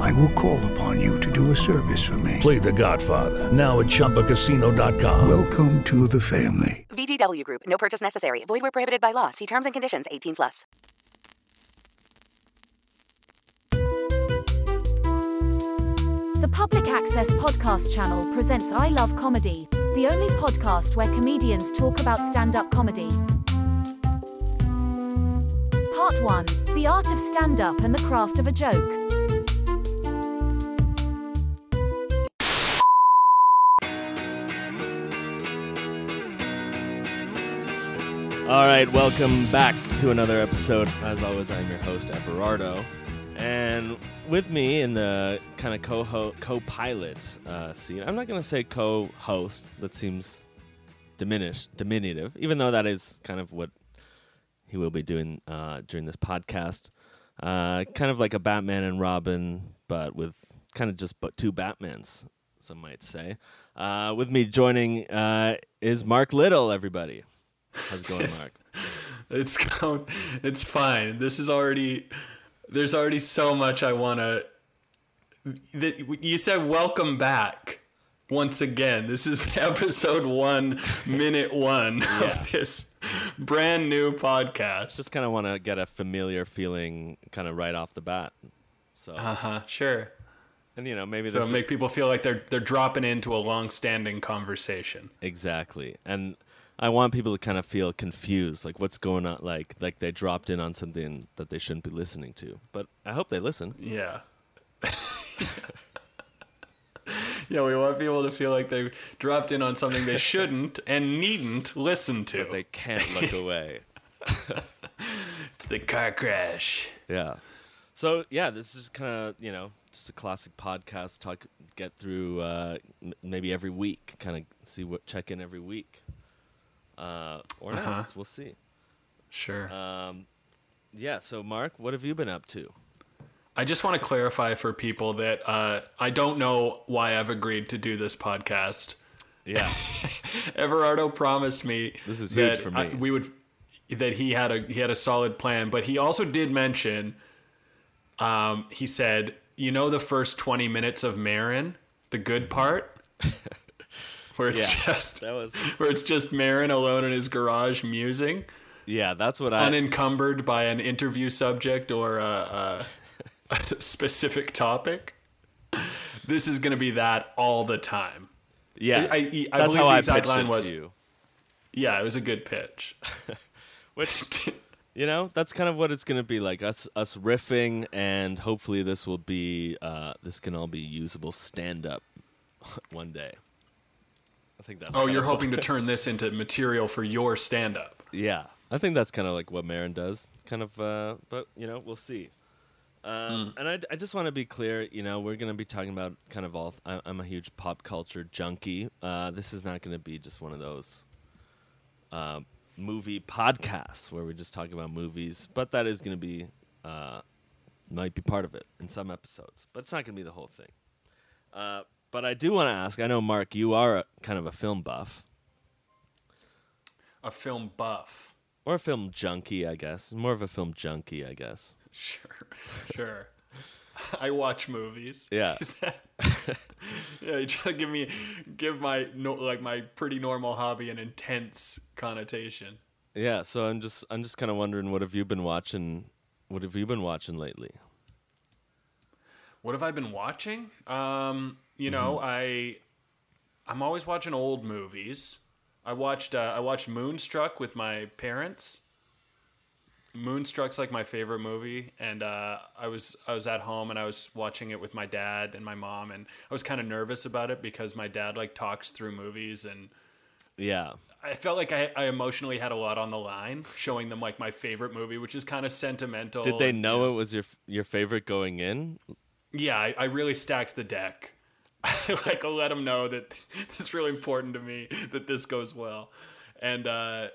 I will call upon you to do a service for me. Play The Godfather now at ChumbaCasino.com. Welcome to the family. VGW Group. No purchase necessary. Void where prohibited by law. See terms and conditions. 18 plus. The Public Access Podcast channel presents I Love Comedy, the only podcast where comedians talk about stand up comedy. Part 1 The Art of Stand Up and the Craft of a Joke. All right, welcome back to another episode. As always, I'm your host, Everardo. And with me in the kind of co co-pilot uh, scene, I'm not going to say co-host. That seems diminished, diminutive, even though that is kind of what he will be doing uh, during this podcast. Uh, kind of like a Batman and Robin, but with kind of just but two Batmans, some might say. Uh, with me joining uh, is Mark Little, everybody. How's it going, Yes. Mark? It's going, it's fine. This is already there's already so much I want to you said welcome back once again. This is episode 1 minute 1 Yeah. of this brand new podcast. Just kind of want to get a familiar feeling kind of right off the bat. So, Uh-huh, sure. and you know, maybe So make people feel like they're they're dropping into a long-standing conversation. exactly. And I want people to kind of feel confused, like what's going on, like like they dropped in on something that they shouldn't be listening to. But I hope they listen. Yeah. yeah, we want people to feel like they dropped in on something they shouldn't and needn't listen to. They can't look away. It's the car crash. Yeah. So yeah, this is kind of you know just a classic podcast. Talk, get through uh, m- maybe every week. Kind of see what check in every week, uh, or Uh-huh. not. We'll see. Sure. Um, yeah. So Mark, what have you been up to? I just want to clarify for people that uh, I don't know why I've agreed to do this podcast. Yeah. Everardo promised me This is huge that for I- we would that he had a he had a solid plan, but he also did mention. Um, he said, "You know, the first twenty minutes of Maron, the good part, where it's Yeah, just that was- where it's just Maron alone in his garage musing, yeah. That's what I. unencumbered by an interview subject or a, a, a specific topic. This is going to be that all the time. yeah. I- I- I that's believe how the I pitched line it was- to you. Yeah, it was a good pitch. Which you know, that's kind of what it's gonna be like us us riffing, and hopefully this will be uh, this can all be usable stand up one day. I think that's. Oh, you're hoping to turn this into material for your stand up. Yeah, I think that's kind of like what Maron does. Kind of, uh, but you know, we'll see. Um, And I, I just want to be clear. You know, we're going to be talking about kind of all. I, I'm a huge pop culture junkie. Uh, this is not going to be just one of those uh, movie podcasts where we just talk about movies, but that is going to be uh, might be part of it in some episodes. But it's not going to be the whole thing. But I do want to ask. I know, Mark, you are a, kind of a film buff. A film buff. or a film junkie, I guess. More of a film junkie, I guess. Sure, sure. I watch movies. Yeah. Yeah, you try to give me, give my no, like my pretty normal hobby an intense connotation. Yeah, so I'm just I'm just kind of wondering what have you been watching? What have you been watching lately? What have I been watching? Um, you know, I I'm always watching old movies. I watched uh, I watched Moonstruck with my parents. Moonstruck's like my favorite movie, and uh, I was I was at home and I was watching it with my dad and my mom, and I was kind of nervous about it because my dad like talks through movies, and Yeah. I felt like I, I emotionally had a lot on the line, showing them like my favorite movie, which is kind of sentimental. Did they know you it was your your favorite going in? yeah, I, I really stacked the deck. like, let them know that it's really important to me that this goes well. and uh,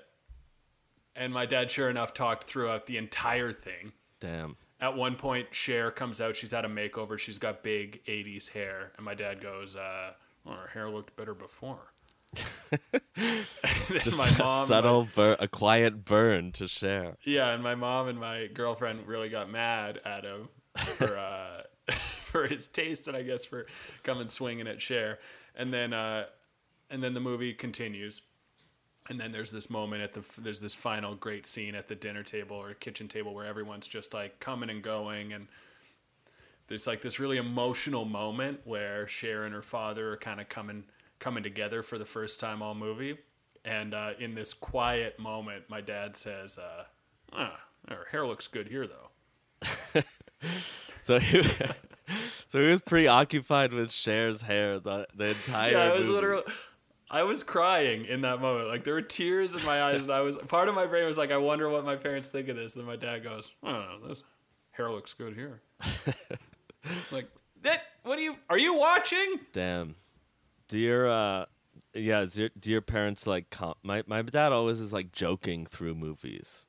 and my dad, sure enough, talked throughout the entire thing. Damn. At one point, Cher comes out. She's had a makeover. She's got big '80s hair, and my dad goes, uh, well, "Her hair looked better before." Just my a mom, subtle burn, a quiet burn to Cher. Yeah, and my mom and my girlfriend really got mad at him for uh, for his taste, and I guess for coming swinging at Cher. And then uh, and then the movie continues, and then there's this moment at the there's this final great scene at the dinner table or kitchen table where everyone's just like coming and going, and there's like this really emotional moment where Cher and her father are kind of coming coming together for the first time all movie. And uh, in this quiet moment, my dad says, uh, ah, "Her hair looks good here, though." So he, so he was preoccupied with Cher's hair the, the entire. Yeah, I was movie. literally, I was crying in that moment. Like there were tears in my eyes, and I was part of my brain was like, "I wonder what my parents think of this." And then my dad goes, "Oh, this hair looks good here." like that. What are you? Are you watching? Damn. Do your uh, yeah? Your, do your parents like? Com- my my dad always is like joking through movies.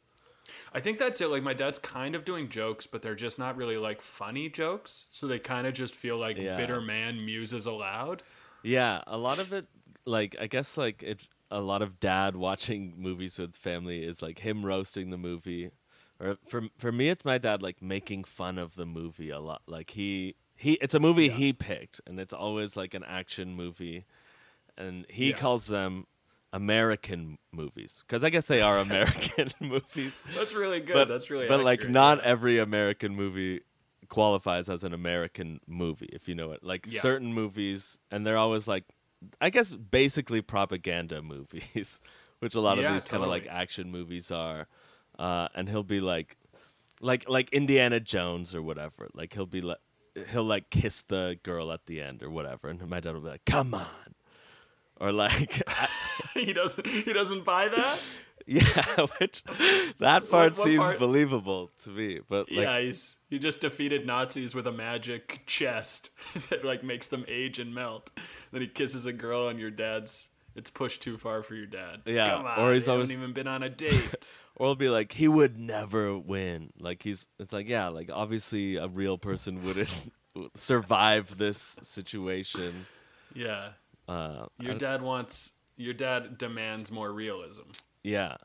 I think that's it. Like my dad's kind of doing jokes, but they're just not really like funny jokes. So they kind of just feel like Yeah. bitter man muses aloud. Yeah, a lot of it, like I guess, like it. A lot of dad watching movies with family is like him roasting the movie, or for for me, it's my dad like making fun of the movie a lot. Like he he, it's a movie he picked, and it's always like an action movie, and he Yeah. calls them American movies because I guess they are American movies. That's really good. But that's really. but like not every American movie qualifies as an American movie, if you know it. Like Yeah. certain movies, and they're always like, I guess basically propaganda movies, which a lot Yeah, of these kind of like action movies are. Uh, and he'll be like, like like Indiana Jones or whatever. Like he'll be like, he'll like kiss the girl at the end or whatever, and my dad will be like, "Come on," or like. he doesn't. He doesn't buy that. Yeah, which that part what seems part? believable to me, but like, yeah, he's he just defeated Nazis with a magic chest that like makes them age and melt. Then he kisses a girl, and your dad's. It's pushed too far for your dad. Yeah, Come on, or he's always- even been on a date. or it'll be like he would never win. Like he's, it's like yeah, like obviously a real person wouldn't survive this situation. yeah, Uh, your dad wants. Your dad demands more realism. yeah,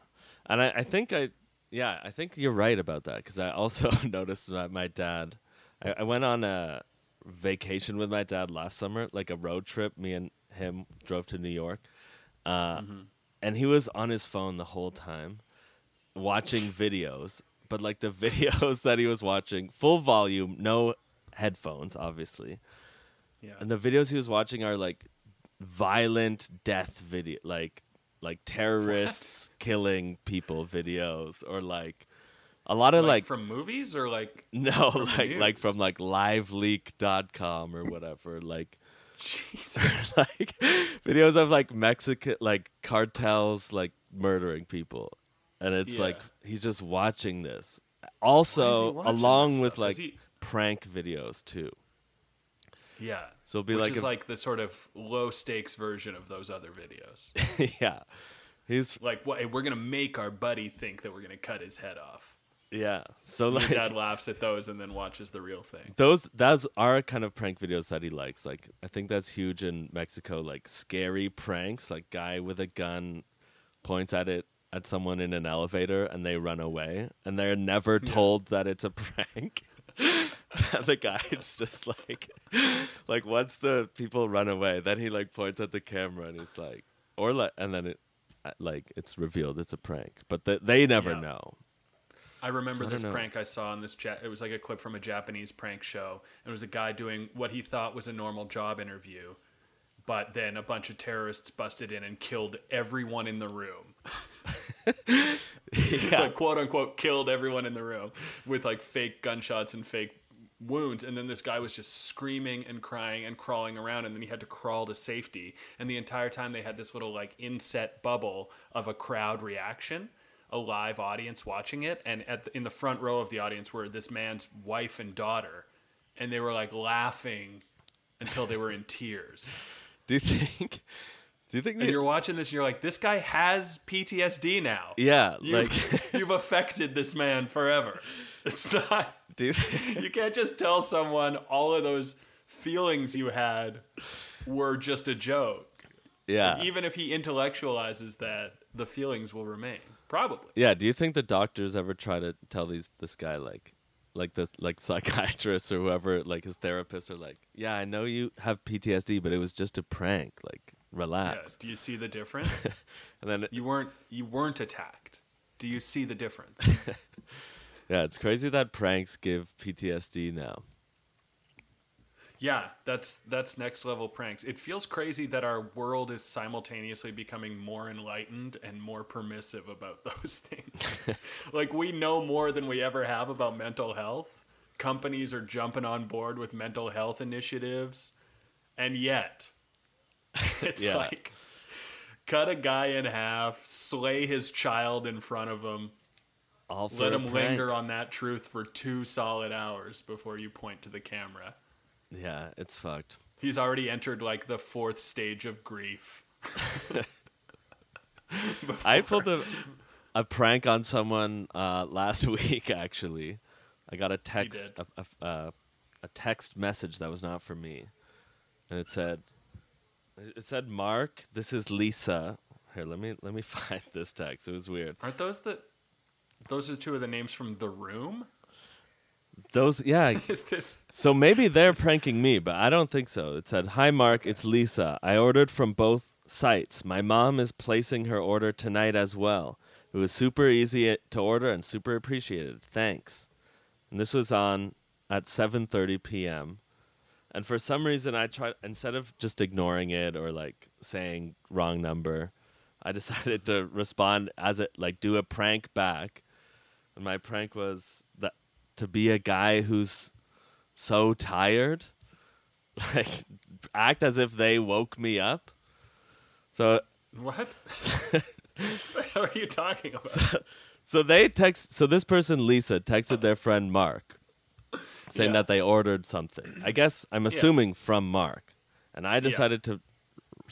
and I, I think I, yeah, I think you're right about that because I also noticed that my dad, I, I went on a vacation with my dad last summer, like a road trip. Me and him drove to New York, uh, and he was on his phone the whole time, watching videos. But like the videos that he was watching, full volume, no headphones, obviously. Yeah, And the videos he was watching are like violent death video, like like terrorists killing people videos, or like a lot of like, like, from movies or like no, like like from like liveleak.com or whatever, like Jesus. like videos of like Mexican like cartels like murdering people, and it's like he's just watching this. Also, watching along this with like he- prank videos too. Yeah. So it'll be Which like is if- like the sort of low stakes version of those other videos. yeah, he's like, what? Hey, we're gonna make our buddy think that we're gonna cut his head off. yeah. So like dad laughs at those and then watches the real thing. those those are kind of prank videos that he likes. Like I think that's huge in Mexico. Like scary pranks, like guy with a gun points at it at someone in an elevator and they run away and they're never told that it's a prank. the guy's just like like once the people run away, then he like points at the camera and he's like or like and then it uh, like it's revealed it's a prank. But the, they never Yeah. know. I remember So this don't prank I saw on this chat. It was like a clip from a Japanese prank show. And it was a guy doing what he thought was a normal job interview. But then a bunch of terrorists busted in and killed everyone in the room. like, quote unquote, killed everyone in the room with like fake gunshots and fake wounds. And then this guy was just screaming and crying and crawling around. And then he had to crawl to safety. And the entire time they had this little like inset bubble of a crowd reaction, a live audience watching it. And at the, in the front row of the audience were this man's wife and daughter. And they were like laughing until they were in tears. Do you think? Do you think and you're watching this, and you're like, this guy has PTSD now. Yeah, You've, like you've affected this man forever. It's not. do you, You can't just tell someone all of those feelings you had were just a joke. yeah. Even if he intellectualizes that, the feelings will remain. Probably. Yeah, do you think the doctors ever try to tell these this guy like like the like psychiatrists or whoever like his therapists are like, "Yeah, I know you have PTSD, but it was just a prank. Like, Relax." Do you see the difference? And then you weren't you weren't attacked. Do you see the difference? yeah, it's crazy that pranks give PTSD now. Yeah, that's that's next level pranks. It feels crazy that our world is simultaneously becoming more enlightened and more permissive about those things. like we know more than we ever have about mental health. Companies are jumping on board with mental health initiatives, and yet it's Yeah. like cut a guy in half, slay his child in front of him, All let him prank. linger on that truth for two solid hours before you point to the camera. Yeah, it's fucked. He's already entered like the fourth stage of grief. I pulled a a prank on someone uh, last week. Actually, I got a text a, a, a text message that was not for me, and it said it said Mark, this is Lisa. Here, let me let me find this text. It was weird. Aren't those the those are two of the names from The Room? Those yeah. Is this So maybe they're pranking me, but I don't think so. It said, "Hi Mark, it's Lisa. I ordered from both sites. My mom is placing her order tonight as well. It was super easy to order and super appreciated. Thanks." And this was on at 7:30 p.m. And for some reason I tried instead of just ignoring it or like saying wrong number, I decided to respond as it like do a prank back. And my prank was that to be a guy who's so tired, like act as if they woke me up. So what? what are you talking about? so they text so this person Lisa texted uh-huh. their friend Mark saying Yeah. that they ordered something. I guess I'm assuming from Mark. And I decided to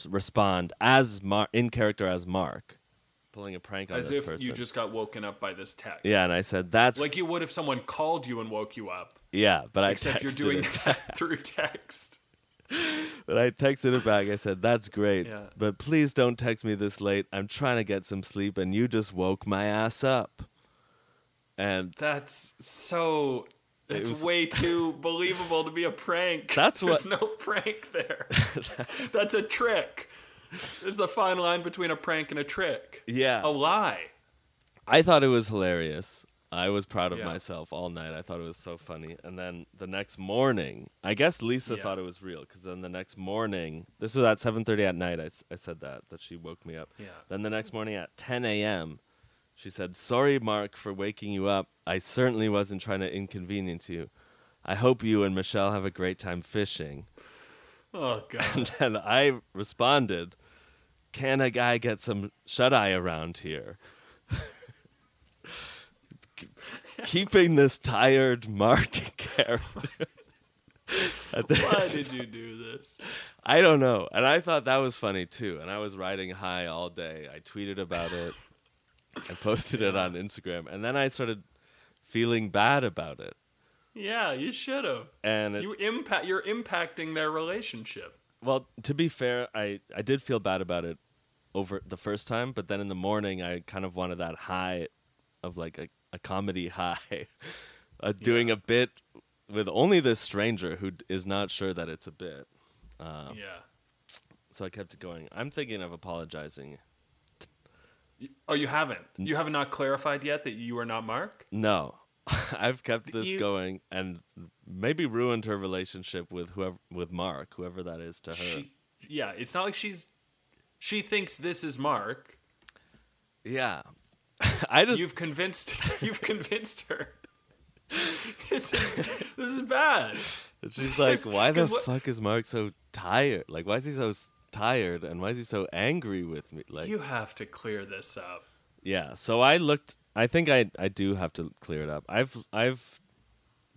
respond as Mar- in character as Mark, pulling a prank on As this if person. you just got woken up by this text. yeah, and I said that's Like you would if someone called you and woke you up. yeah, but I Except you're doing it that through text. But I texted it back. I said, "That's great, Yeah. but please don't text me this late. I'm trying to get some sleep, and you just woke my ass up." And That's so. It's was- way too believable to be a prank. That's There's what- no prank there. That's a trick. There's the fine line between a prank and a trick. yeah, A lie. I thought it was hilarious. I was proud of Yeah. myself all night. I thought it was so funny. And then the next morning, I guess Lisa Yeah. thought it was real because then the next morning, this was at 7:30 at night. I, I said that that she woke me up. Yeah. Then the next morning at 10 a.m., she said, "Sorry, Mark, for waking you up. I certainly wasn't trying to inconvenience you. I hope you and Michelle have a great time fishing." Oh god. And I responded, "Can a guy get some shut eye around here?" Keeping this tired Mark character. Why did you do this? I don't know. And I thought that was funny too. And I was riding high all day. I tweeted about it. I posted it on Instagram. And then I started feeling bad about it. Yeah, you should have. And it, You impact. You're impacting their relationship. well, to be fair, I, I did feel bad about it over the first time, but then in the morning I kind of wanted that high of like a, a comedy high. uh, doing a bit with only this stranger who is not sure that it's a bit. Um, yeah. So I kept it going. I'm thinking of apologizing. Oh, you haven't. You have not clarified yet that you are not Mark. No, I've kept this You- going and maybe ruined her relationship with whoever with Mark, whoever that is to her. She, yeah, it's not like she's. She thinks this is Mark. yeah, I just You've convinced. You've convinced her. This is, this is bad. she's like, why the what- fuck is Mark so tired? Like, why is he so tired and why is he so angry with me? Like, You have to clear this up. yeah. So I looked. I think I I do have to clear it up. I've I've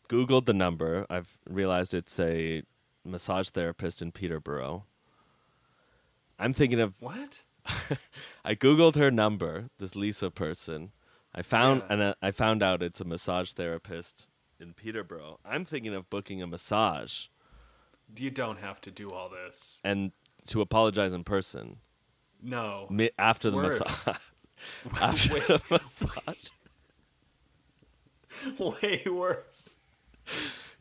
googled the number. I've realized it's a massage therapist in Peterborough. I'm thinking of What? I googled her number, this Lisa person. I found Yeah. and I found out it's a massage therapist in Peterborough. I'm thinking of booking a massage You don't have to do all this. and to apologize in person No. mi- after the Worse. massage. after Wait, the massage. Way worse.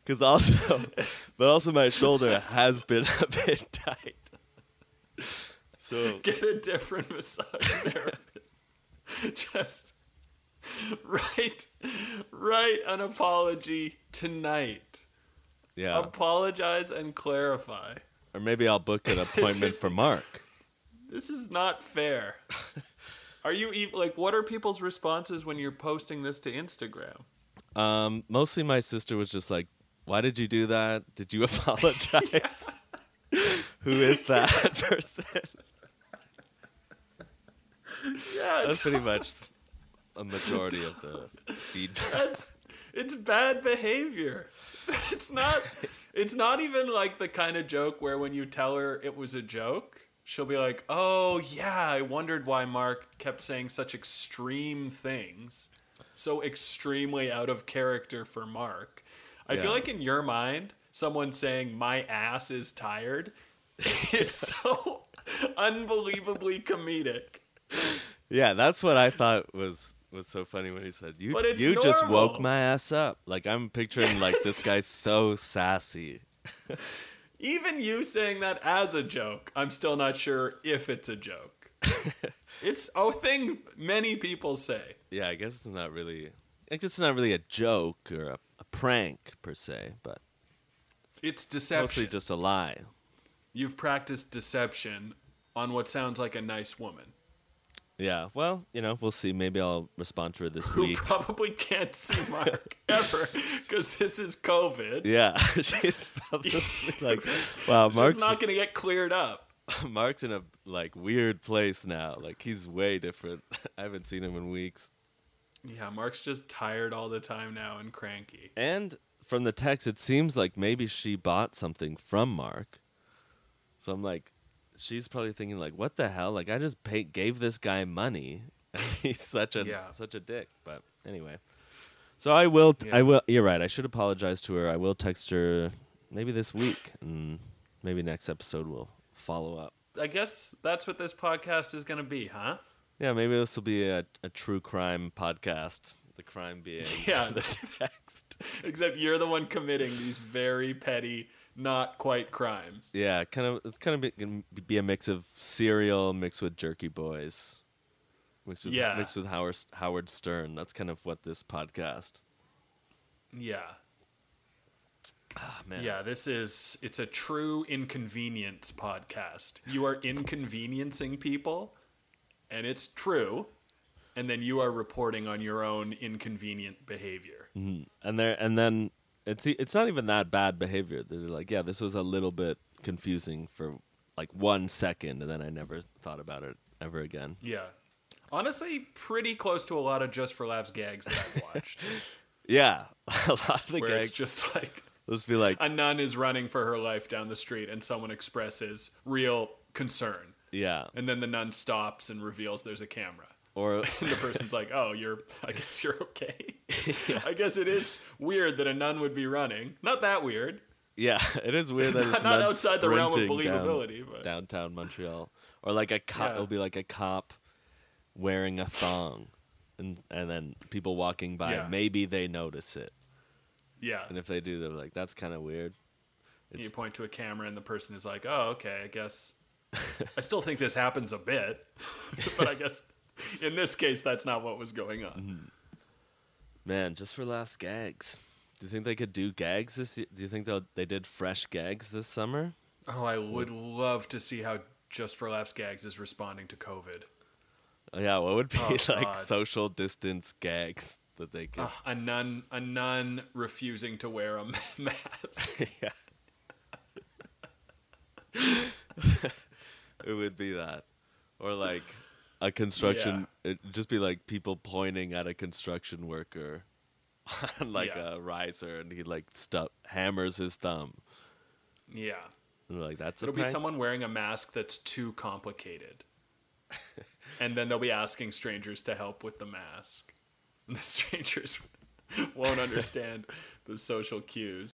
Because also, but also my shoulder has been a bit tight. So Get a different massage therapist. Just write, write an apology tonight. yeah, Apologize and clarify. Or maybe I'll book an appointment is- for Mark. This is not fair. Are you even like? What are people's responses when you're posting this to Instagram? Um, mostly my sister was just like, "Why did you do that? Did you apologize? Who is that person?" Yeah, That's pretty much a majority of the feedback. that's it's bad behavior. It's not. It's not even like the kind of joke where when you tell her it was a joke, she'll be like, "Oh yeah, I wondered why Mark kept saying such extreme things, so extremely out of character for Mark." I Yeah. feel like in your mind, someone saying my ass is tired is so unbelievably comedic. Yeah, that's what I thought was was so funny when he said, "You But it's you just woke my ass up." Like I'm picturing like this guy's so sassy. Even you saying that as a joke, I'm still not sure if it's a joke. it's a thing many people say. Yeah, I guess it's not really. I guess it's not really a joke or a, a prank per se, but It's deception. mostly just a lie. You've practiced deception on what sounds like a nice woman Yeah, well, you know, we'll see. Maybe I'll respond to her this who week. probably can't see Mark ever because this is COVID. Yeah, she's probably like, "Wow, Mark's not going to get cleared up. Mark's in a like weird place now. Like he's way different. I haven't seen him in weeks." Yeah, Mark's just tired all the time now and cranky. And from the text, it seems like maybe she bought something from Mark. So I'm like, she's probably thinking like, "What the hell? Like I just pay- gave this guy money, and he's such a Yeah. such a dick." But anyway, so I will. T- I Yeah. will. You're right. I should apologize to her. I will text her maybe this week, and maybe next episode we'll follow up. I guess that's what this podcast is going to be, huh? Yeah, maybe this will be a, a true crime podcast. The crime being Yeah. the text. Except you're the one committing these very petty, not quite crimes. Yeah, kind of. It's kind of be, gonna be a mix of Serial mixed with Jerky Boys, mixed with Yeah. mixed with Howard Howard Stern. That's kind of what this podcast. Yeah. Ah, man. Yeah, this is it's a true inconvenience podcast. You are inconveniencing people and it's true and then you are reporting on your own inconvenient behavior. and there and then it's it's not even that bad behavior. They're like, yeah, this was a little bit confusing for like one second, and then I never thought about it ever again. Yeah. Honestly, pretty close to a lot of just for laughs gags that I've watched. Yeah, a lot of the where gags it's just like just be like, a nun is running for her life down the street and someone expresses real concern. yeah, And then the nun stops and reveals there's a camera. Or And the person's like, "Oh, you're. I guess you're okay. I guess it is weird that a nun would be running. Not that weird. Yeah, it is weird that it's Not not outside the realm of sprinting down believability, but- downtown Montreal, or like a cop. Yeah. It'll be like a cop wearing a thong, and and then people walking by. Yeah. Maybe they notice it, Yeah. and if they do, they're like, "That's kind of weird." You point to a camera, and the person is like, "Oh, okay. I guess." I still think this happens a bit, but I guess in this case, that's not what was going on. Mm-hmm. Man, just for laughs, gags. Do you think they could do gags this year? Do you think they they did fresh gags this summer? Oh, I would love to see how Just for Laughs Gags is responding to COVID. Oh, yeah, what would be Oh, like God. social distance gags that they could? Ah, a nun, a nun refusing to wear a mask. yeah. it would be that. Or like a construction it'd just be like people pointing at a construction worker on like Yeah. a riser and he like stuff hammers his thumb. Yeah. Like, that's It'll be someone wearing a mask that's too complicated. and then they'll be asking strangers to help with the mask. And the strangers won't understand the social cues.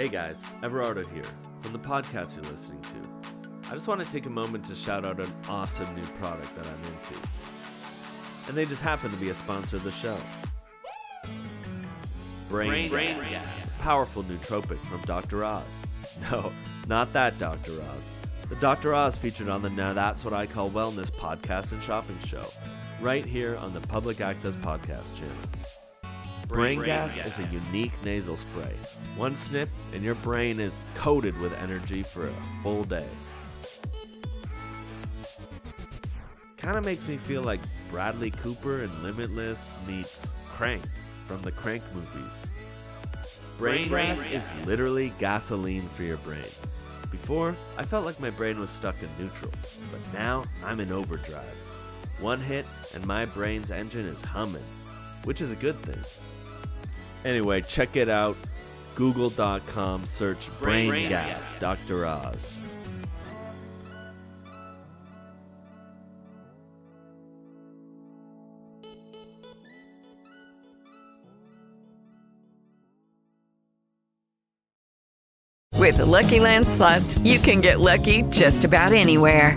Hey guys, Everardo here from the podcast you're listening to. I just want to take a moment to shout out an awesome new product that I'm into. And they just happen to be a sponsor of the show. Brain, Brain Gas. Gas. Powerful nootropic from Dr. Oz. No, not that Dr. Oz. The Dr. Oz featured on the Now That's What I Call Wellness podcast and shopping show, right here on the Public Access Podcast channel. Brain, gas, is a unique nasal spray. One snip, and your brain is coated with energy for a full day. Kind of makes me feel like Bradley Cooper and Limitless meets Crank from the Crank movies. Brain, Brain gas gas. is literally gasoline for your brain. Before, I felt like my brain was stuck in neutral, but now I'm in overdrive. One hit, and my brain's engine is humming, which is a good thing. Anyway, check it out. Google.com, search Brain, Brain Gas, Gas. Dr. Oz. With the Lucky Land slots, you can get lucky just about anywhere.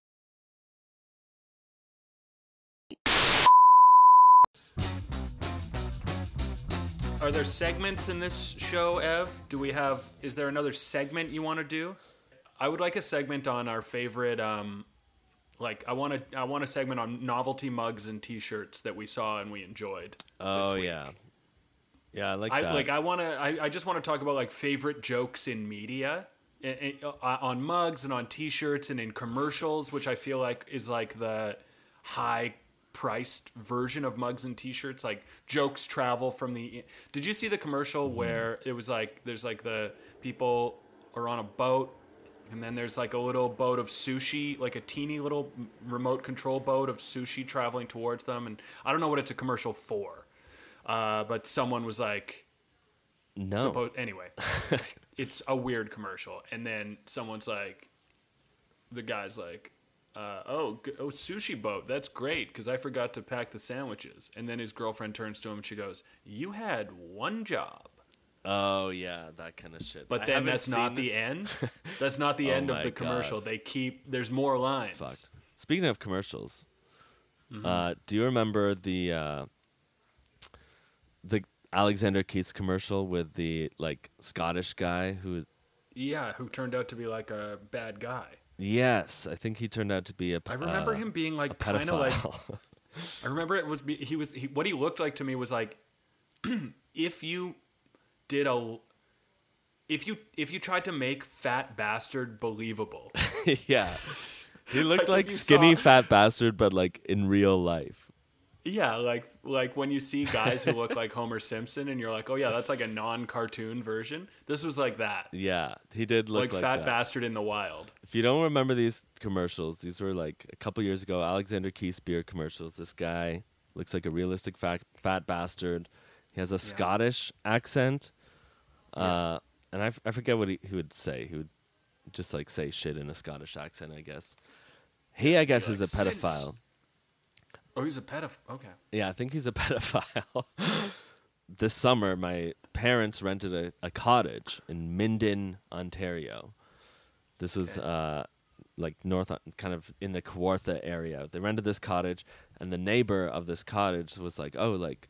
Are there segments in this show, Ev? Do we have? Is there another segment you want to do? I would like a segment on our favorite. Um, like I want to. I want a segment on novelty mugs and T-shirts that we saw and we enjoyed. Oh, week. yeah. Yeah, I like I that. like. I want to. I, I just want to talk about like favorite jokes in media, eh, eh, uh, on mugs and on T-shirts and in commercials, which I feel like is like the high priced version of mugs and T-shirts. Like jokes travel from the. Did you see the commercial Mm-hmm. where it was like there's like the people are on a boat. And then there's like a little boat of sushi, like a teeny little remote control boat of sushi traveling towards them. And I don't know what it's a commercial for. Uh, but someone was like, no. supposed anyway it's a weird commercial and then someone's like the guy's like uh, oh oh sushi boat that's great because i forgot to pack the sandwiches and then his girlfriend turns to him and she goes you had one job oh, yeah, that kind of shit. but I then that's not seen- the end that's not the Oh end of the commercial God. they keep there's more lines Fucked. Speaking of commercials, Mm-hmm. uh, do you remember the uh, the Alexander Keith's commercial with the like Scottish guy who? yeah who turned out to be like a bad guy Yes, I think he turned out to be a. i remember uh, him being like kind of like. I remember it was he was he, what he looked like to me was like if you did a if you if you tried to make fat bastard believable. yeah, he looked Like, like skinny saw- fat bastard, but like in real life. yeah, like like when you see guys who look like Homer Simpson and you're like, "Oh yeah, that's like a non-cartoon version." This was like that. Yeah, he did look Like, like, fat that. bastard in the wild. If you don't remember these commercials, these were like a couple years ago. Alexander Keith's beer commercials. This guy looks like a realistic fat fat bastard. He has a Scottish accent, uh, and I, f- I forget what he, he would say. He would just like say shit in a Scottish accent, I guess. He, I guess, is a like, "Since-" pedophile. Oh, he's a pedophile. Okay. Yeah, I think he's a pedophile. this summer, my parents rented a, a cottage in Minden, Ontario. This was uh, like north, kind of in the Kawartha area. They rented this cottage, and the neighbor of this cottage was like, "Oh, like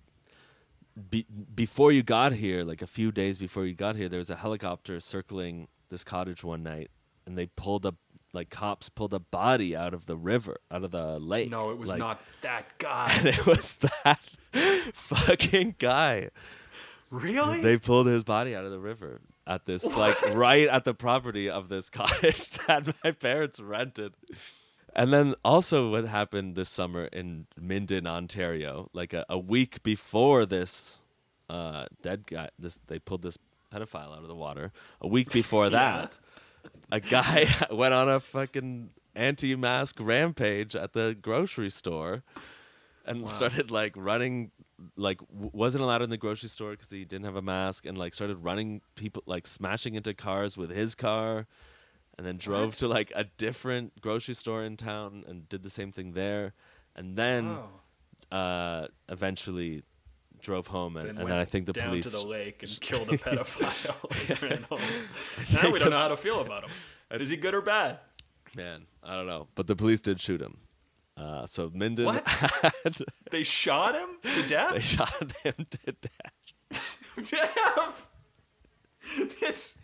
be- before you got here, like a few days before you got here, there was a helicopter circling this cottage one night, and they pulled up like cops pulled a body out of the river, out of the lake. No, it was like- not that guy. And it was that fucking guy. really? They pulled his body out of the river at this like right at the property of this cottage that my parents rented. And then also what happened this summer in Minden, Ontario, like a, a week before this uh, dead guy, this they pulled this pedophile out of the water. A week before that, a guy went on a fucking anti-mask rampage at the grocery store and started like running like w- wasn't allowed in the grocery store because he didn't have a mask and like started running people like smashing into cars with his car and then drove to like a different grocery store in town and did the same thing there. And then uh eventually drove home and, Then and then i think the down police to the lake and killed a pedophile. and ran home. now we don't know how to feel about him. Is he good or bad? man i don't know but the police did shoot him uh so minden What? had They shot him to death. they shot him to death Damn. This.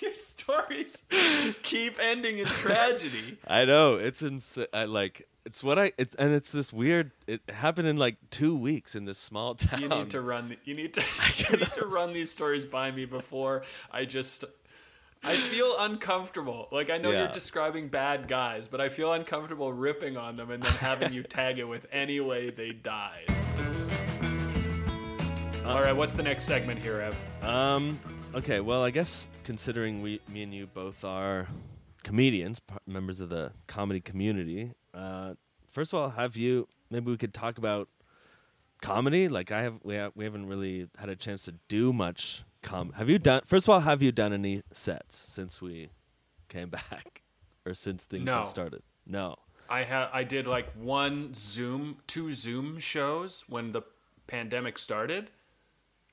Your stories keep ending in tragedy. I know it's insane. I like it's what I it's and it's this weird. It happened in like two weeks in this small town. You need to run. You need to. You need to run these stories by me before I just. I feel uncomfortable. Like I know Yeah. you're describing bad guys, but I feel uncomfortable ripping on them and then having you tag it with any way they died. All right, what's the next segment here, Ev? Um. Okay. Well, I guess considering we, me and you both are comedians, p- members of the comedy community. Uh, first of all, have you? Maybe we could talk about comedy. Like I have, we have, we haven't really had a chance to do much. Com. Have you done? First of all, have you done any sets since we came back, or since things No. have started? No. I ha- I did like one Zoom, two Zoom shows when the pandemic started.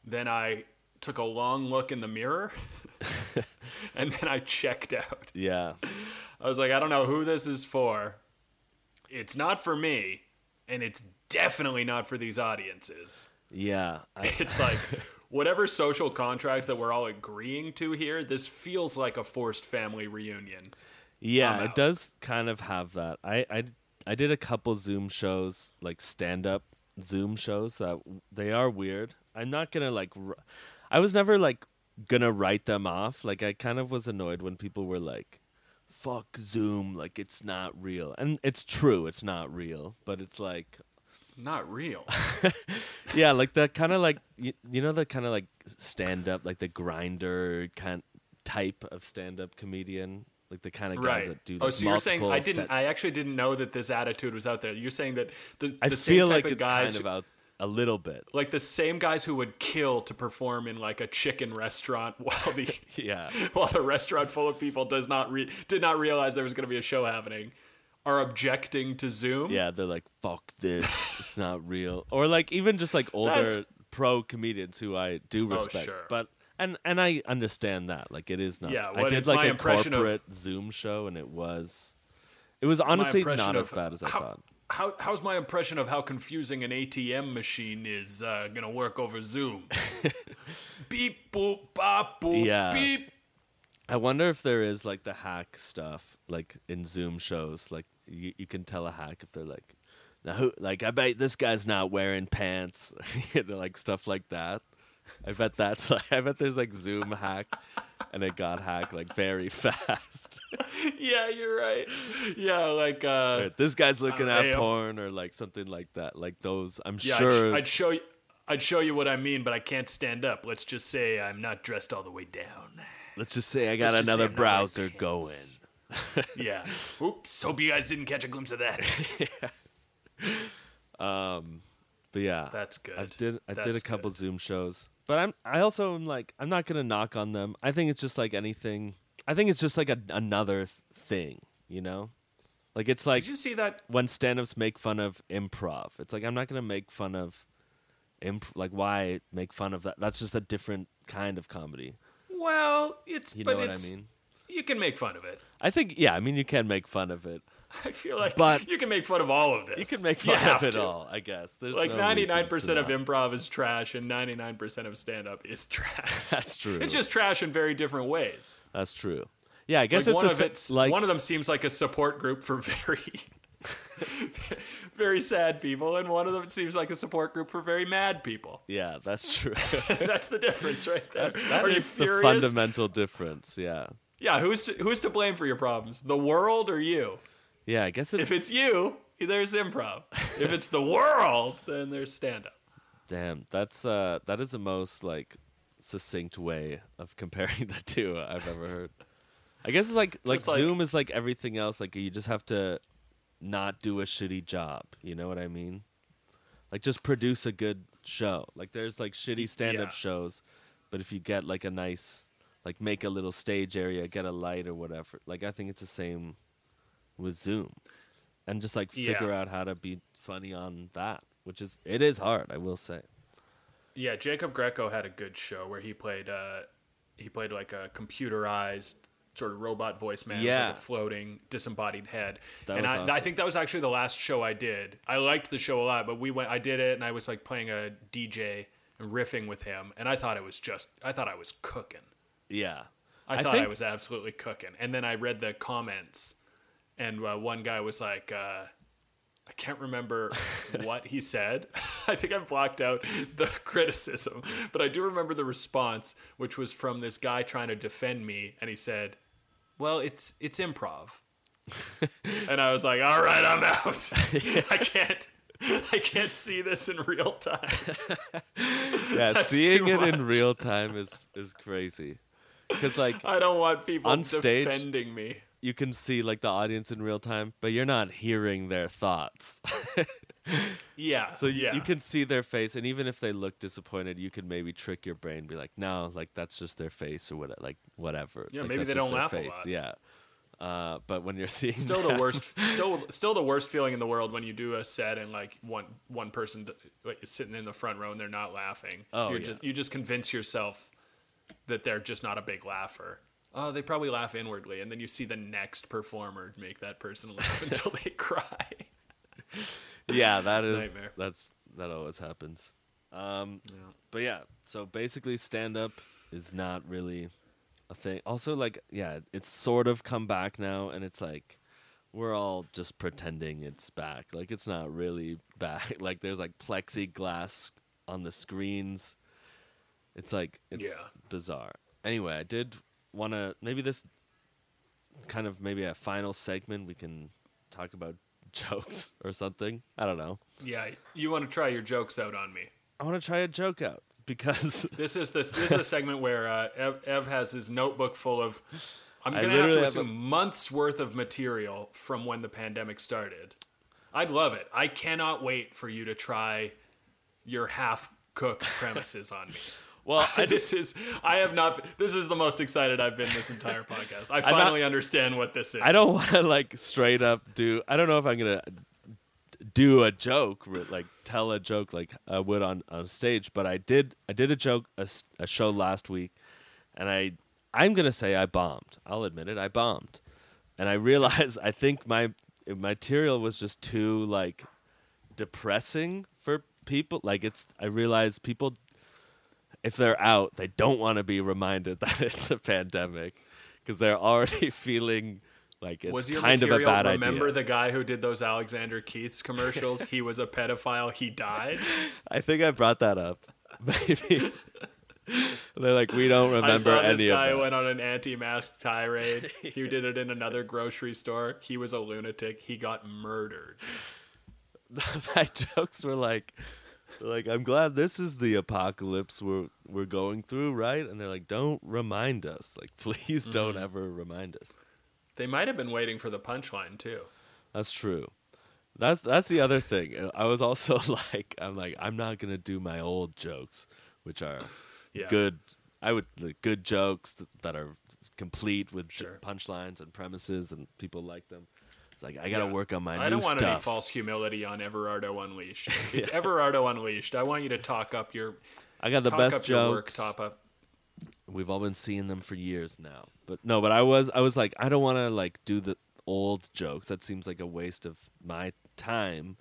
Then I took a long look in the mirror, and then I checked out. Yeah. I was like, I don't know who this is for. It's not for me, and it's definitely not for these audiences. Yeah. I, It's like whatever social contract that we're all agreeing to here. This feels like a forced family reunion. Yeah, it does kind of have that. I, I, I did a couple Zoom shows, like stand up Zoom shows that they are weird. I'm not gonna like. r- I was never like gonna write them off. Like I kind of was annoyed when people were like, "Fuck Zoom," like it's not real, and it's true, it's not real. But it's like, Not real. yeah, like the kind of like you, you know the kind of like stand up, like the grinder kind type of stand up comedian, like the kind of guys right. that do. oh, so you're saying I didn't? I actually didn't know that this attitude was out there. You're saying that the, I the same feel type like of it's guys, kind of out a little bit. like the same guys who would kill to perform in like a chicken restaurant while the Yeah. while the restaurant full of people does not re- did not realize there was going to be a show happening, are objecting to Zoom. Yeah, they're like, fuck this. It's not real. Or like even just like older pro comedians who I do Oh, respect. sure. But and and I understand that. Like it is not Yeah, I did like my a impression of- Zoom show and it was it was honestly not as bad as I how, thought. How, how's my impression of how confusing an ATM machine is uh, going to work over Zoom? beep, boop, bop, boop, Yeah. beep. I wonder if there is like the hack stuff, like in Zoom shows. Like you, you can tell a hack if they're like, now who, like I bet this guy's not wearing pants, you know, like stuff like that. I bet that's like, I bet there's like Zoom hack, and it got hacked like very fast. Yeah, you're right. Yeah, like, uh, Or, this guy's looking Uh, at um, porn or like something like that. Like those, I'm yeah, I'd, sure. sh- I'd show you. I'd show you what I mean, but I can't stand up. Let's just say I'm not dressed all the way down. let's just say I got Let's another browser going. Yeah. Oops. Hope you guys didn't catch a glimpse of that. But yeah, That's good. I did. I did a couple good. Zoom shows, but I'm. I also am like. I'm not gonna knock on them. I think it's just like anything. I think it's just like a, another th- thing. You know, like it's like Did you see that? when stand-ups make fun of improv. It's like I'm not gonna make fun of. Imp- like why make fun of that? That's just a different kind of comedy. Well, it's You but know what I mean? You can make fun of it. I think yeah. I mean, you can make fun of it. I feel like But- you can make fun of all of this. You can make fun of it to. all. I guess. There's Like ninety nine percent of improv is trash, and ninety nine percent of stand up is trash. That's true. It's just trash in very different ways. That's true. Yeah, I guess like it's one a of it's like one of them seems like a support group for very very sad people, and one of them seems like a support group for very mad people. yeah, that's true. That's the difference right there. That Are you is the fundamental difference. Yeah, Yeah, who's to, who's to blame for your problems? The world or you? Yeah. I guess it, If it's you, there's improv. If it's the world, then there's stand up. Damn, that's uh that is the most like succinct way of comparing the two I've ever heard. I guess it's like like like- Zoom is like everything else. Like you just have to not do a shitty job. You know what I mean? Like just produce a good show. Like there's like shitty stand up Yeah. shows, but if you get like a nice like make a little stage area, get a light or whatever. Like I think it's the same with Zoom. And just like Yeah. figure out how to be funny on that, which is it is hard, I will say. Yeah, Jacob Greco had a good show where he played uh he played like a computerized sort of robot voice man, Yeah. like a floating disembodied head. That and I, I think that was actually the last show I did. I liked the show a lot, but we went I did it and I was like playing a DJ and riffing with him and I thought it was just I thought I was cooking. Yeah. I, thought I was absolutely cooking. And then I read the comments, and uh, one guy was like, uh, I can't remember what he said. I think I blocked out the criticism, but I do remember the response, which was from this guy trying to defend me, and he said, "Well, it's it's improv." and I was like, "All right, I'm out. I can't." I can't see this in real time. yeah, seeing it in real time is is crazy. Because like I don't want people On stage- defending me. You can see like the audience in real time, but you're not hearing their thoughts. Yeah. so you, yeah. you can see their face, and even if they look disappointed, you can maybe trick your brain, be like, no, like that's just their face or what, like whatever. Yeah, Like, maybe they don't laugh a lot. Yeah. Uh, but when you're seeing still the worst still still the worst feeling in the world when you do a set and like one one person like, is sitting in the front row and they're not laughing Oh, You're yeah. just, you just convince yourself that they're just not a big laugher oh they probably laugh inwardly and then you see the next performer make that person laugh until they cry yeah, that is Nightmare. that's that always happens. Um, But yeah, so basically, stand up is not really a thing. Also, like, yeah, it's sort of come back now, and it's like we're all just pretending it's back. Like, it's not really back. Like, there's like plexiglass on the screens. It's like it's Yeah. bizarre. Anyway, I did want to maybe this kind of maybe a final segment we can talk about jokes or something. I don't know. yeah you want to try your jokes out on me I want to try a joke out because this is this, this is the segment where uh, Ev, Ev has his notebook full of i'm gonna have to literally have a- assume months worth of material from when the pandemic started i'd love it i cannot wait for you to try your half cooked premises on me well, I this is i have not this is the most excited i've been this entire podcast i finally understand what this is I don't want to like straight up do. I don't know if I'm gonna do a joke, like tell a joke like I would on on stage. But I did. I did a joke a, a show last week, and I I'm gonna say I bombed. I'll admit it. I bombed, and I realized I think my material was just too like depressing for people. Like it's. I realized people if they're out, they don't want to be reminded that it's a pandemic because they're already feeling like it's was your kind of a bad remember idea. Remember the guy who did those alexander keith's commercials he was a pedophile he died I think I brought that up. Maybe they're like, we don't remember I saw this any of guy that. went on an anti-mask tirade. He did it in another grocery store. He was a lunatic. He got murdered. My jokes were like, like I'm glad this is the apocalypse we're we're going through, right? And they're like, don't remind us, like please don't Mm-hmm. ever remind us. They might have been waiting for the punchline too. That's true. That's that's the other thing. Uh, I was also like, I'm like, I'm not gonna do my old jokes, which are Yeah. good. I would like, good jokes th- that are complete with Sure. punchlines and premises, and people like them. It's like I gotta Yeah. work on my I don't want any stuff. false humility on Everardo Unleashed. It's Everardo Unleashed. I want you to talk up your I got the talk best up your work, jokes. top up. We've all been seeing them for years now. But no, but I was I was like, I don't want to like do the old jokes. That seems like a waste of my time.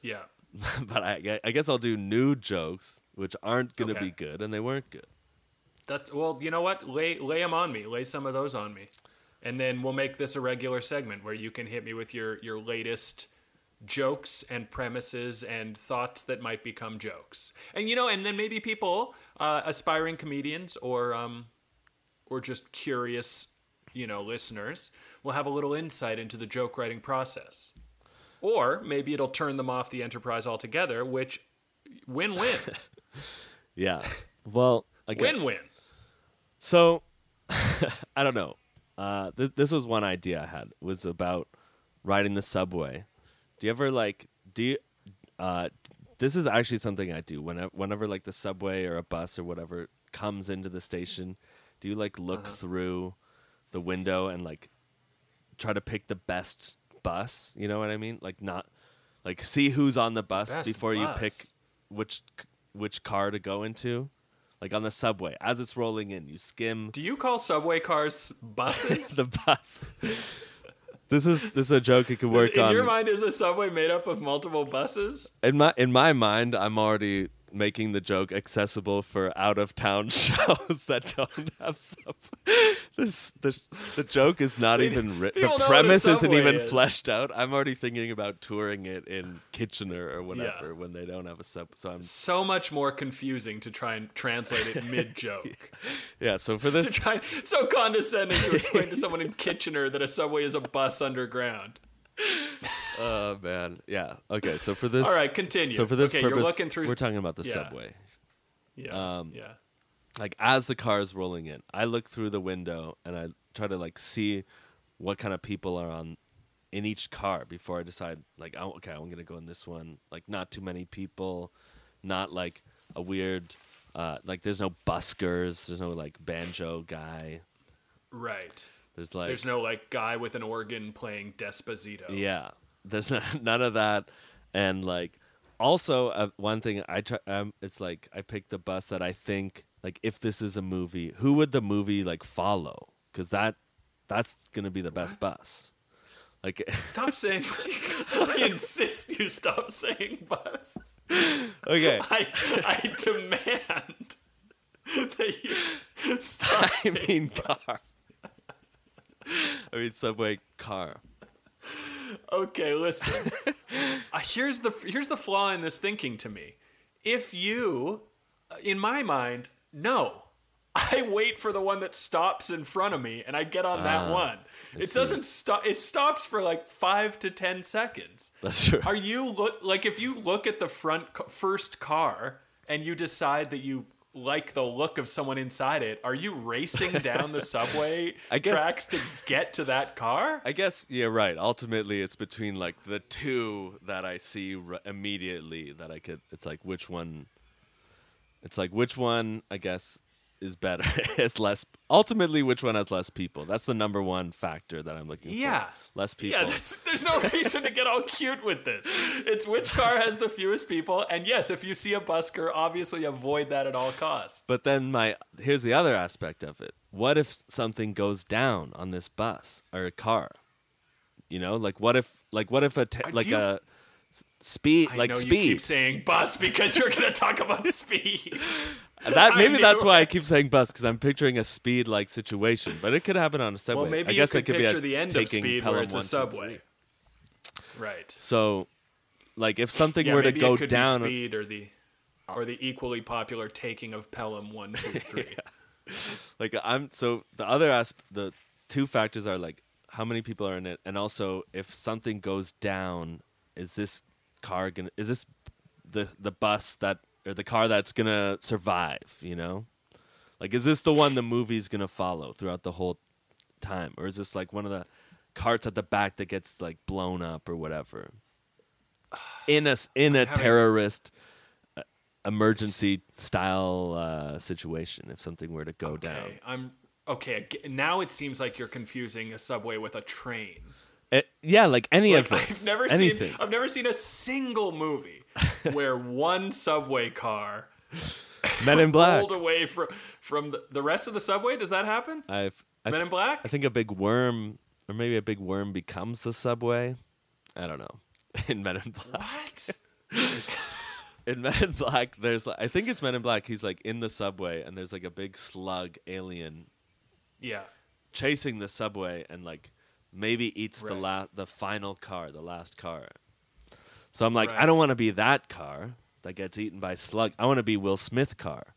Yeah. but I, I guess I'll do new jokes, which aren't gonna Okay. be good, and they weren't good. That's well, you know what? Lay lay them on me. Lay some of those on me. And then we'll make this a regular segment where you can hit me with your your latest jokes and premises and thoughts that might become jokes. And you know, and then maybe people, uh, aspiring comedians or um, or just curious, you know, listeners will have a little insight into the joke writing process. Or maybe it'll turn them off the enterprise altogether, which win-win. Yeah. Well, again, Win-win. So, I don't know. Uh, th- this was one idea I had was about riding the subway. Do you ever like? Do you? Uh, this is actually something I do whenever, whenever like the subway or a bus or whatever comes into the station. Do you like look through the window and like try to pick the best bus? You know what I mean? Like not like see who's on the bus Best before you pick which which car to go into. Like on the subway, as it's rolling in, you skim Do you call subway cars buses? the bus. this is this is a joke it could work in on. your mind, is a subway made up of multiple buses? in my in my mind, I'm already making the joke accessible for out of town shows that don't have sub. This, this the joke is not even written. The know what a premise isn't even is. fleshed out. I'm already thinking about touring it in Kitchener or whatever Yeah. when they don't have a sub. So I'm So much more confusing to try and translate it mid joke. yeah. So for to this, try so condescending to explain to someone in Kitchener that a subway is a bus underground. Oh man, yeah. Okay, so for this, All right, continue. So for this Okay, you're looking through- we're talking about the Yeah. subway. Yeah. Um, yeah. like as the car is rolling in, I look through the window and I try to like see what kind of people are on in each car before I decide like oh, okay, I'm gonna go in this one. Like not too many people, not like a weird uh, like there's no buskers, there's no like banjo guy. Right. There's like There's no like guy with an organ playing Despacito. Yeah, there's none of that, and like also uh, one thing I try. Um, it's like I picked the bus that I think like if this is a movie, who would the movie like follow? Because that that's gonna be the best bus. Like Stop saying. I insist you stop saying bus. okay, I I demand that you stop. I saying mean car. I mean subway car. Okay, listen. uh, here's the here's the flaw in this thinking to me. If you, uh, in my mind, no, I wait for the one that stops in front of me and I get on that one. It see. doesn't stop. It stops for like five to ten seconds. That's true. Are you look like if you look at the front ca- first car and you decide that you like the look of someone inside it, are you racing down the subway I guess- tracks to get to that car? I guess yeah, right. Ultimately, it's between like the two that I see r- immediately that I could. It's like which one. It's like which one I guess is better. it's less. Ultimately, which one has less people? That's the number one factor that I'm looking Yeah. for. Less people. Yeah, that's, there's no reason to get all cute with this. It's which car has the fewest people, and yes, if you see a busker, obviously avoid that at all costs. But then my here's the other aspect of it. What if something goes down on this bus or a car? You know, like what if like what if a Uh, like you- a speed I like know speed you keep saying bus because you're going to talk about speed. That maybe that's why I keep saying bus because I'm picturing a speed like situation, but it could happen on a subway. Well, maybe I guess it could uh, picture be a the end of speed Pelham where it's a subway. Right. So, like if something Yeah, were to go down, speed or the or the equally popular taking of Pelham one two three. like I'm so the other asp- the two factors are like how many people are in it, and also if something goes down, is this car gonna is this the the bus that or the car that's gonna survive? You know, like is this the one the movie's gonna follow throughout the whole time, or is this like one of the carts at the back that gets like blown up or whatever? In a in a terrorist uh, emergency style uh, situation, if something were to go down. Okay, I'm okay. Now it seems like you're confusing a subway with a train. It- yeah, like any Like, of this. I've never anything. seen I've never seen a single movie where one subway car Men in Black. pulled away from from the, the rest of the subway. Does that happen? I've, Men in Black? I think a big worm, or maybe a big worm becomes the subway. I don't know. In Men in Black. What? In Men in Black, there's like, I think it's Men in Black. He's like in the subway, and there's like a big slug alien, Yeah. chasing the subway and like maybe eats the Right. la- the final car, the last car. So I'm like, I don't want to be that car that gets eaten by slug. I want to be Will Smith car.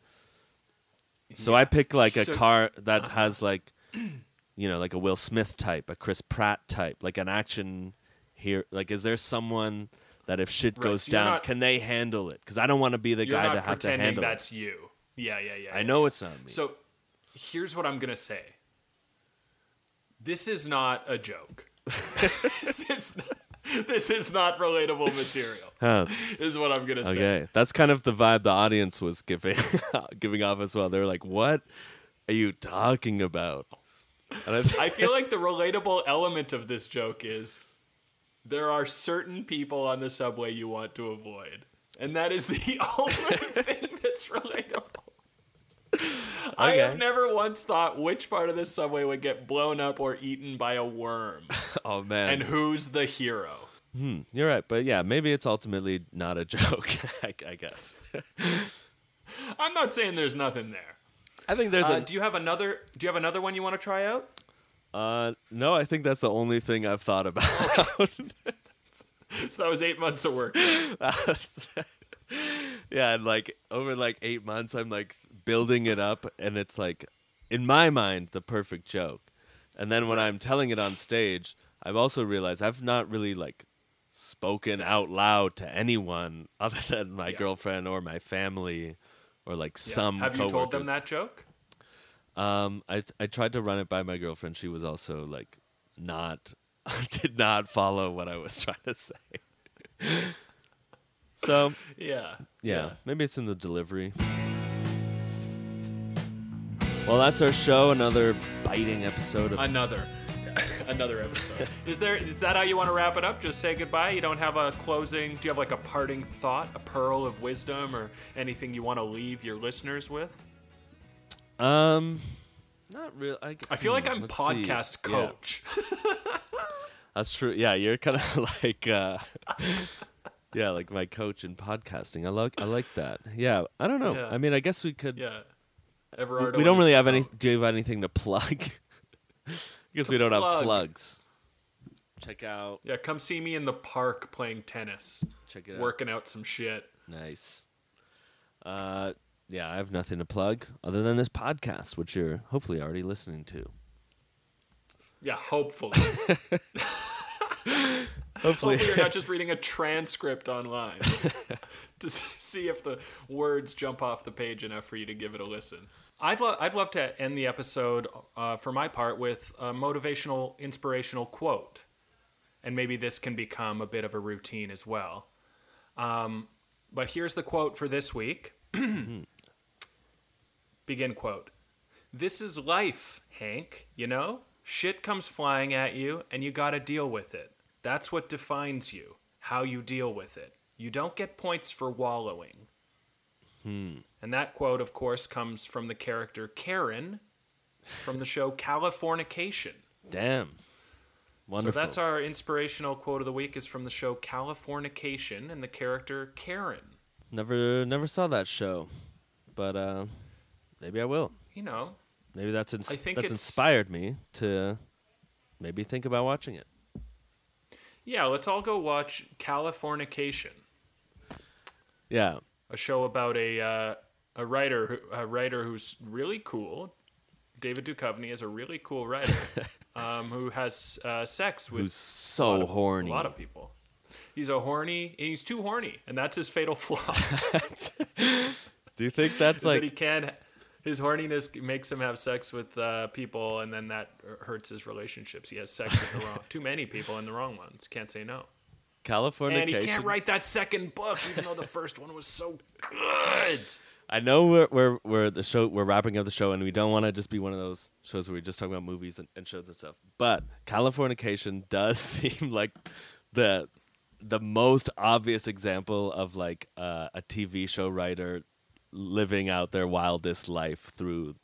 So I pick like a So- car that uh-huh. has like, you know, like a Will Smith type, a Chris Pratt type, like an action here. Like, is there someone that if shit Right, goes so down, not- can they handle it? Because I don't want to be the guy to have to handle that's it. you. Yeah, yeah, yeah. I yeah. know it's not me. So here's what I'm gonna say. This is not a joke. this is not, this is not relatable material. Huh. Is what I'm gonna say. Okay, that's kind of the vibe the audience was giving giving off as well. They were like, "What are you talking about?" And I, I feel like the relatable element of this joke is there are certain people on the subway you want to avoid. And that is the only thing that's relatable. I have never once thought which part of this subway would get blown up or eaten by a worm. oh man, and who's the hero? you're right. But yeah, maybe it's ultimately not a joke. I, I guess. I'm not saying there's nothing there. I think there's Uh, a. do you have another do you have another one you want to try out? Uh, no, I think that's the only thing I've thought about. So that was 8 months of work. yeah, and like over like eight months, I'm like building it up, and it's like in my mind the perfect joke. And then when I'm telling it on stage, I've also realized I've not really like spoken out loud to anyone other than my Yeah. girlfriend or my family or like Yeah. some. Have you told them that joke? Um, I I tried to run it by my girlfriend. She was also like not did not follow what I was trying to say. so Yeah. yeah, maybe it's in the delivery. Well, that's our show. Another biting episode of. Another. Another episode. Is there is that how you want to wrap it up? Just say goodbye? You don't have a closing do you have like a parting thought, a pearl of wisdom or anything you want to leave your listeners with? Um, not real. I, I feel like hmm, I'm let's see. podcast Yeah, coach. that's true. Yeah, you're kind of like. uh Yeah, like my coach in podcasting. I like I like that. Yeah, I don't know. Yeah. I mean, I guess we could. Yeah. We, Everardo we don't really have any. Do you have anything to plug? because we don't have plugs. Check out. Yeah, come see me in the park playing tennis, Check it out. working out some shit. Nice. Uh, yeah, I have nothing to plug other than this podcast, which you're hopefully already listening to. Yeah, hopefully. Hopefully, hopefully you're not just reading a transcript online to see if the words jump off the page enough for you to give it a listen. I'd, lo- I'd love to end the episode, uh, for my part, with a motivational, inspirational quote. And maybe this can become a bit of a routine as well. Um, but here's the quote for this week. Begin quote. This is life, Hank, you know? Shit comes flying at you and you gotta deal with it. That's what defines you, how you deal with it. You don't get points for wallowing. And that quote, of course, comes from the character Karen from the show Californication. damn, wonderful. So that's our inspirational quote of the week is from the show Californication and the character Karen. never never saw that show, but uh, maybe I will. You know, Maybe that's ins- that's inspired me to maybe think about watching it. yeah, let's all go watch Californication. Yeah, a show about a uh, a writer a writer who's really cool. David Duchovny is a really cool writer um, who has uh, sex with who's a so lot of- horny. A lot of people. He's a horny. He's too horny, and that's his fatal flaw. Do you think that's like that he can. His horniness makes him have sex with uh, people, and then that hurts his relationships. He has sex with the wrong, too many people and the wrong ones. Can't say no. Californication. And he can't write that second book, even though the first one was so good. I know we're we're we're the show we're wrapping up the show and we don't want to just be one of those shows where we just talk about movies and, and shows and stuff. But Californication does seem like the the most obvious example of like uh, a TV show writer living out their wildest life through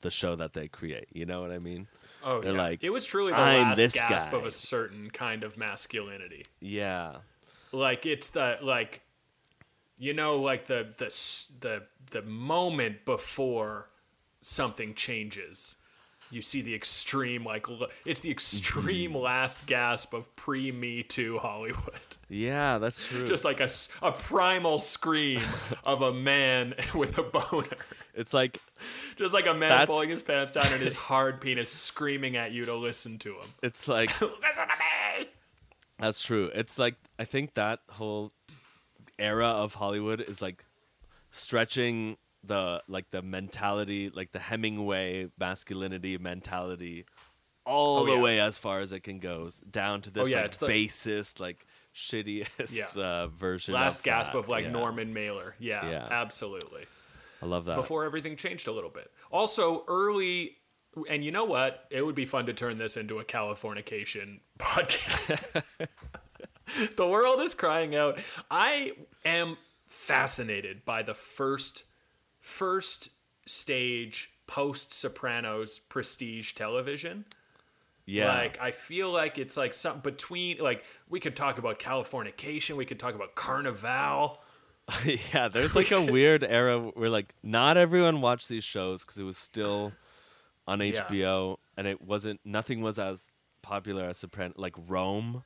the show that they create. You know what I mean? Oh, They're yeah. like, it was truly the "I'm last this gasp of a certain kind of masculinity. Yeah. Like it's the like, you know, like the the the the moment before something changes. You see the extreme like l- it's the extreme mm-hmm. last gasp of pre Me Too Hollywood. Yeah, that's true. Just like a primal scream of a man with a boner. it's like Just like a man That's- pulling his pants down and his hard penis screaming at you to listen to him. it's like Listen to me! That's true. It's like I think that whole era of Hollywood is like stretching the like the mentality, like the Hemingway masculinity mentality all Oh, the yeah. way as far as it can go down to this yeah, like the- basest, like shittiest Yeah. uh, version. Last of gasp that. of like. Norman Mailer. Yeah, Yeah. absolutely. I love that. before everything changed a little bit. Also, early, and you know what? It would be fun to turn this into a Californication podcast. the world is crying out. I am fascinated by the first, first stage post Sopranos prestige television. yeah, Like I feel like it's like something between like we could talk about Californication, we could talk about Carnival. yeah. There's like a weird era where like not everyone watched these shows because it was still on Yeah. HBO and it wasn't. Nothing was as popular as Soprano. Like Rome.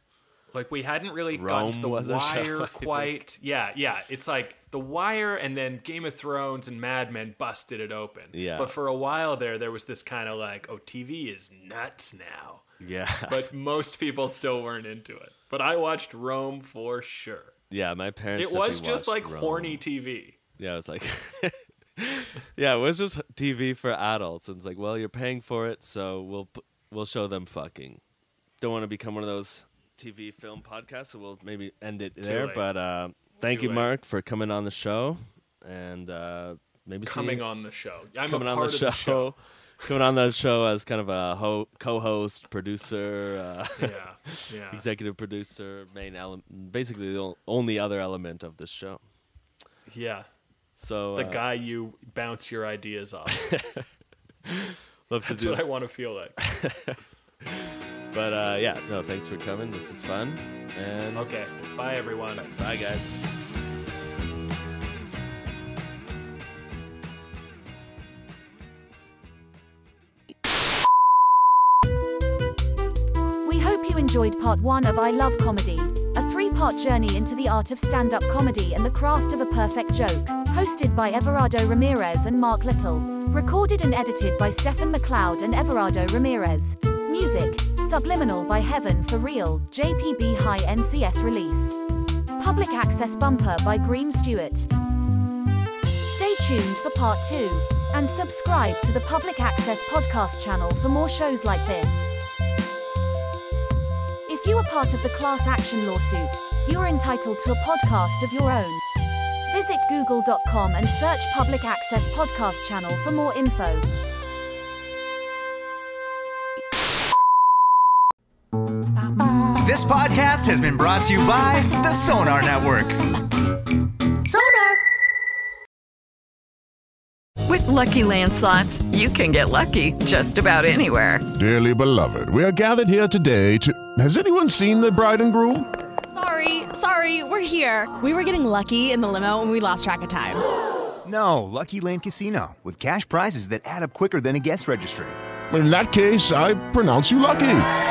Like we hadn't really gotten to the show, wire think. quite. Yeah, yeah. It's like the wire and then Game of Thrones and Mad Men busted it open. Yeah. But for a while there, there was this kind of like, oh, TV is nuts now. Yeah. But most people still weren't into it. But I watched Rome for sure. Yeah, my parents. It was just like Rome. horny TV. Yeah, it was like. yeah, it was just TV for adults, and it's like, well, you're paying for it, so we'll we'll show them fucking. Don't want to become one of those TV film podcast, so we'll maybe end it there. late. But uh, thank Too you, late. Mark, for coming on the show, and uh, maybe Coming you- on the show. I'm coming a on part the of show. the show. Coming on the show as kind of a ho- co-host, producer, uh, Yeah, yeah. executive producer, main element, basically the o- only other element of this show. Yeah. So The uh, guy you bounce your ideas off. love to That's do what I want to feel like. But uh, yeah, no, thanks for coming. This is fun. And Okay. Bye, everyone. bye, guys. We hope you enjoyed part one of I Love Comedy, a three part journey into the art of stand up comedy and the craft of a perfect joke. Hosted by Everardo Ramirez and Mark Little. Recorded and edited by Stefan McLeod and Everardo Ramirez. Music Subliminal by Heaven for Real, JPB High NCS release. Public access bumper by Green Stewart. Stay tuned for part two, and subscribe to the Public Access Podcast channel for more shows like this. If you are part of the class action lawsuit, you are entitled to a podcast of your own. Visit google.com and search Public Access Podcast channel for more info. This podcast has been brought to you by the Sonar Network. Sonar! With Lucky Land slots, you can get lucky just about anywhere. Dearly beloved, we are gathered here today to. Has anyone seen the bride and groom? Sorry, sorry, we're here. We were getting lucky in the limo and we lost track of time. No, Lucky Land Casino, with cash prizes that add up quicker than a guest registry. In that case, I pronounce you lucky.